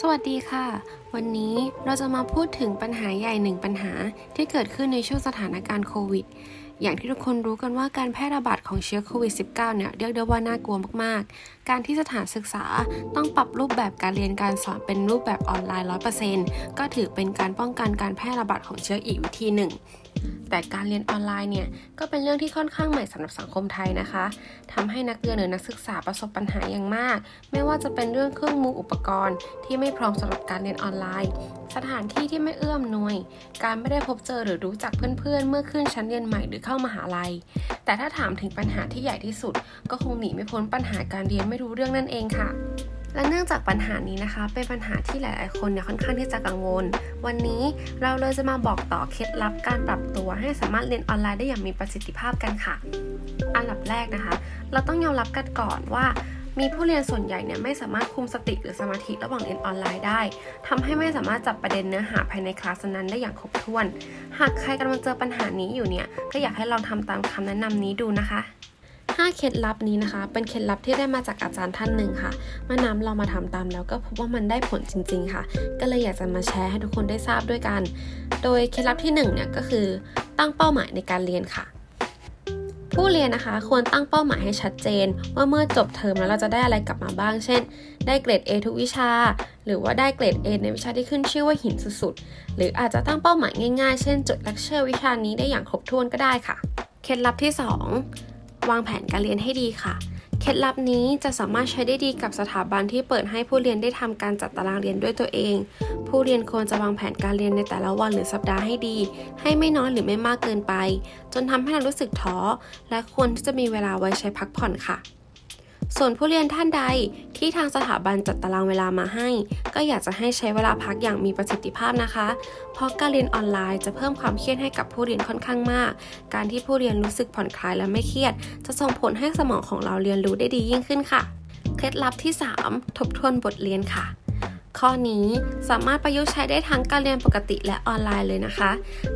สวัสดีค่ะ วันนี้เราจะมาพูดถึงปัญหาใหญ่หนึ่งปัญหาที่เกิดขึ้นในช่วงสถานการณ์โควิด อย่างที่ทุกคนรู้กันว่าการแพร่ระบาดของเชื้อโควิด -19 เนี่ยเรียกได้ว่าน่ากลัวมากๆ การที่สถานศึกษาต้องปรับรูปแบบการเรียนการสอนเป็นรูปแบบออนไลน์ 100%ก็ถือเป็นการป้องกันการแพร่ระบาดของเชื้ออีกวิธีหนึ่ง แต่การเรียนออนไลน์เนี่ยก็เป็นเรื่องที่ค่อนข้างใหม่สำหรับสังคมไทยนะคะทำให้นักเรียนหรือนักศึกษาประสบปัญหาอย่างมาก ไม่ว่าจะเป็นเรื่องเครื่องมืออุปกรณ์ ที่ไม่พร้อมสำหรับการเรียนออนไลน์ สถานที่ที่ไม่เอื้อมหน่วย การไม่ได้พบเจอหรือรู้จักเพื่อนๆเมื่อขึ้นชั้นเรียนใหม่หรือเข้ามาหาลัย แต่ถ้าถามถึงปัญหาที่ใหญ่ที่สุด ก็คงหนีไม่พ้นปัญหาการเรียนไม่รู้เรื่องนั่นเองค่ะ และเนื่องจากปัญหานี้นะคะ เป็นปัญหาที่หลาย ๆ คนเนี่ยค่อนข้างที่จะกังวล วันนี้เราเลยจะมาบอกต่อเคล็ดลับการปรับตัวให้สามารถเรียนออนไลน์ได้อย่างมีประสิทธิภาพกันค่ะ อันดับแรกนะคะ เราต้องยอมรับกันก่อนว่ามีผู้เรียนส่วนใหญ่เนี่ยไม่สามารถคุมสติหรือสมาธิระหว่างเรียนออนไลน์ได้ทำให้ไม่สามารถจับประเด็นเนื้อหาภายในคลาสนั้นได้อย่างครบถ้วน หากใครกำลังเจอปัญหานี้อยู่เนี่ยก็อยากให้ลองทำตามคำแนะนำนี้ดูนะคะ 5เคล็ดลับนี้นะคะ เป็นเคล็ดลับที่ได้มาจากอาจารย์ท่านหนึ่งค่ะเมื่อน้ำเรามาทำตามแล้วก็พบว่ามันได้ผลจริง ๆ ค่ะ ก็เลยอยากจะมาแชร์ให้ทุกคนได้ทราบด้วยกัน โดยเคล็ดลับที่1เนี่ยก็คือตั้งเป้าหมายในการเรียนค่ะผู้เรียนนะคะควรตั้งเป้าหมายให้ชัดเจน ว่าเมื่อจบเทอมแล้วเราจะได้อะไรกลับมาบ้าง เช่น ได้เกรด A ทุกวิชา หรือว่าได้เกรด A ในวิชาที่ขึ้นชื่อว่าหินสุดๆ หรืออาจจะตั้งเป้าหมายง่ายๆ เช่น จดเลคเชอร์วิชานี้ได้อย่างครบถ้วนก็ได้ค่ะ เคล็ดลับที่ 2 วางแผนการเรียนให้ดีค่ะ เคล็ดลับนี้จะสามารถใช้ได้ดีกับสถาบันที่เปิดให้ผู้เรียนได้ทำการจัดตารางเรียนด้วยตัวเอง ผู้เรียนควรจะวางแผนการเรียนในแต่ละวันหรือสัปดาห์ให้ดี ให้ไม่น้อยหรือไม่มากเกินไป จนทำให้เรารู้สึกท้อ และควรที่จะมีเวลาไว้ใช้พักผ่อนค่ะ ส่วนผู้เรียนท่านใดที่ทางสถาบันจัดตารางเวลามาให้ ก็อยากจะให้ใช้เวลาพักอย่างมีประสิทธิภาพนะคะ เพราะการเรียนออนไลน์จะเพิ่มความเครียดให้กับผู้เรียนค่อนข้างมาก การที่ผู้เรียนรู้สึกผ่อนคลายและไม่เครียด จะส่งผลให้สมองของเราเรียนรู้ได้ดียิ่งขึ้นค่ะ เคล็ดลับที่ 3 ทบทวนบทเรียนค่ะ ข้อนี้สามารถประยุกต์ใช้ได้ทั้งการเรียนปกติและออนไลน์เลยนะคะ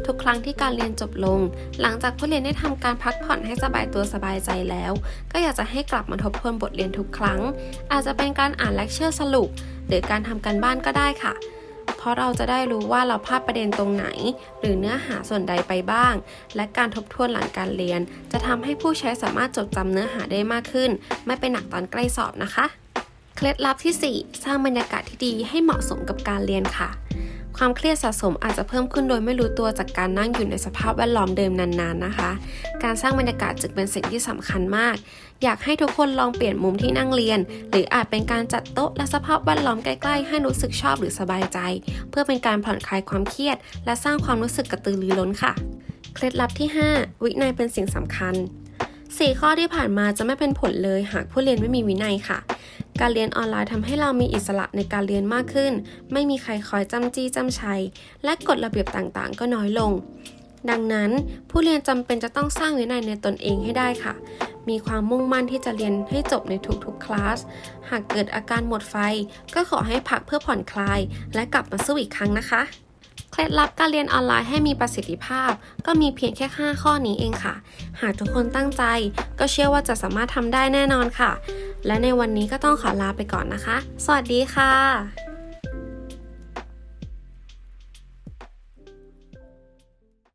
ทุกครั้งที่การเรียนจบลง หลังจากผู้เรียนได้ทำการพักผ่อนให้สบายตัวสบายใจแล้ว ก็อยากจะให้กลับมาทบทวนบทเรียนทุกครั้ง อาจจะเป็นการอ่านเลคเชอร์สรุป หรือการทำการบ้านก็ได้ค่ะ เพราะเราจะได้รู้ว่าเราพลาดประเด็นตรงไหน หรือเนื้อหาส่วนใดไปบ้าง และการทบทวนหลังการเรียน จะทำให้ผู้ใช้สามารถจดจำเนื้อหาได้มากขึ้น ไม่เป็นหนักตอนใกล้สอบนะคะ เคล็ดลับที่ 4 สร้างบรรยากาศที่ดีให้เหมาะสมกับการเรียนค่ะ ความเครียดสะสมอาจจะเพิ่มขึ้นโดยไม่รู้ตัวจากการนั่งอยู่ในสภาพแวดล้อมเดิมนานๆนะคะ การสร้างบรรยากาศจึงเป็นสิ่งที่สำคัญมาก อยากให้ทุกคนลองเปลี่ยนมุมที่นั่งเรียน หรืออาจเป็นการจัดโต๊ะและสภาพแวดล้อมใกล้ๆ ให้รู้สึกชอบหรือสบายใจ เพื่อเป็นการผ่อนคลายความเครียด และสร้างความรู้สึกกระตือรือร้นค่ะ เคล็ดลับที่ 5 วินัยเป็นสิ่งสำคัญ 4 ข้อที่ผ่านมาจะไม่เป็นผลเลยหากผู้เรียนไม่มีวินัยค่ะ การเรียนออนไลน์ทำให้เรามีอิสระในการเรียนมากขึ้น ไม่มีใครคอยจำจี้จำชัย และกฎระเบียบต่างๆ ก็น้อยลง ดังนั้นผู้เรียนจำเป็นจะต้องสร้างวินัยในตนเองให้ได้ค่ะ มีความมุ่งมั่นที่จะเรียนให้จบในทุกๆคลาส หากเกิดอาการหมดไฟ ก็ขอให้พักเพื่อผ่อนคลาย และกลับมาสู้อีกครั้งนะคะเคล็ดลับการเรียนออนไลน์ให้มีประสิทธิภาพ ก็มีเพียงแค่ 5 ข้อนี้เองค่ะ หากทุกคนตั้งใจ ก็เชื่อว่าจะสามารถทำได้แน่นอนค่ะ และในวันนี้ก็ต้องขอลาไปก่อนนะคะ สวัสดีค่ะ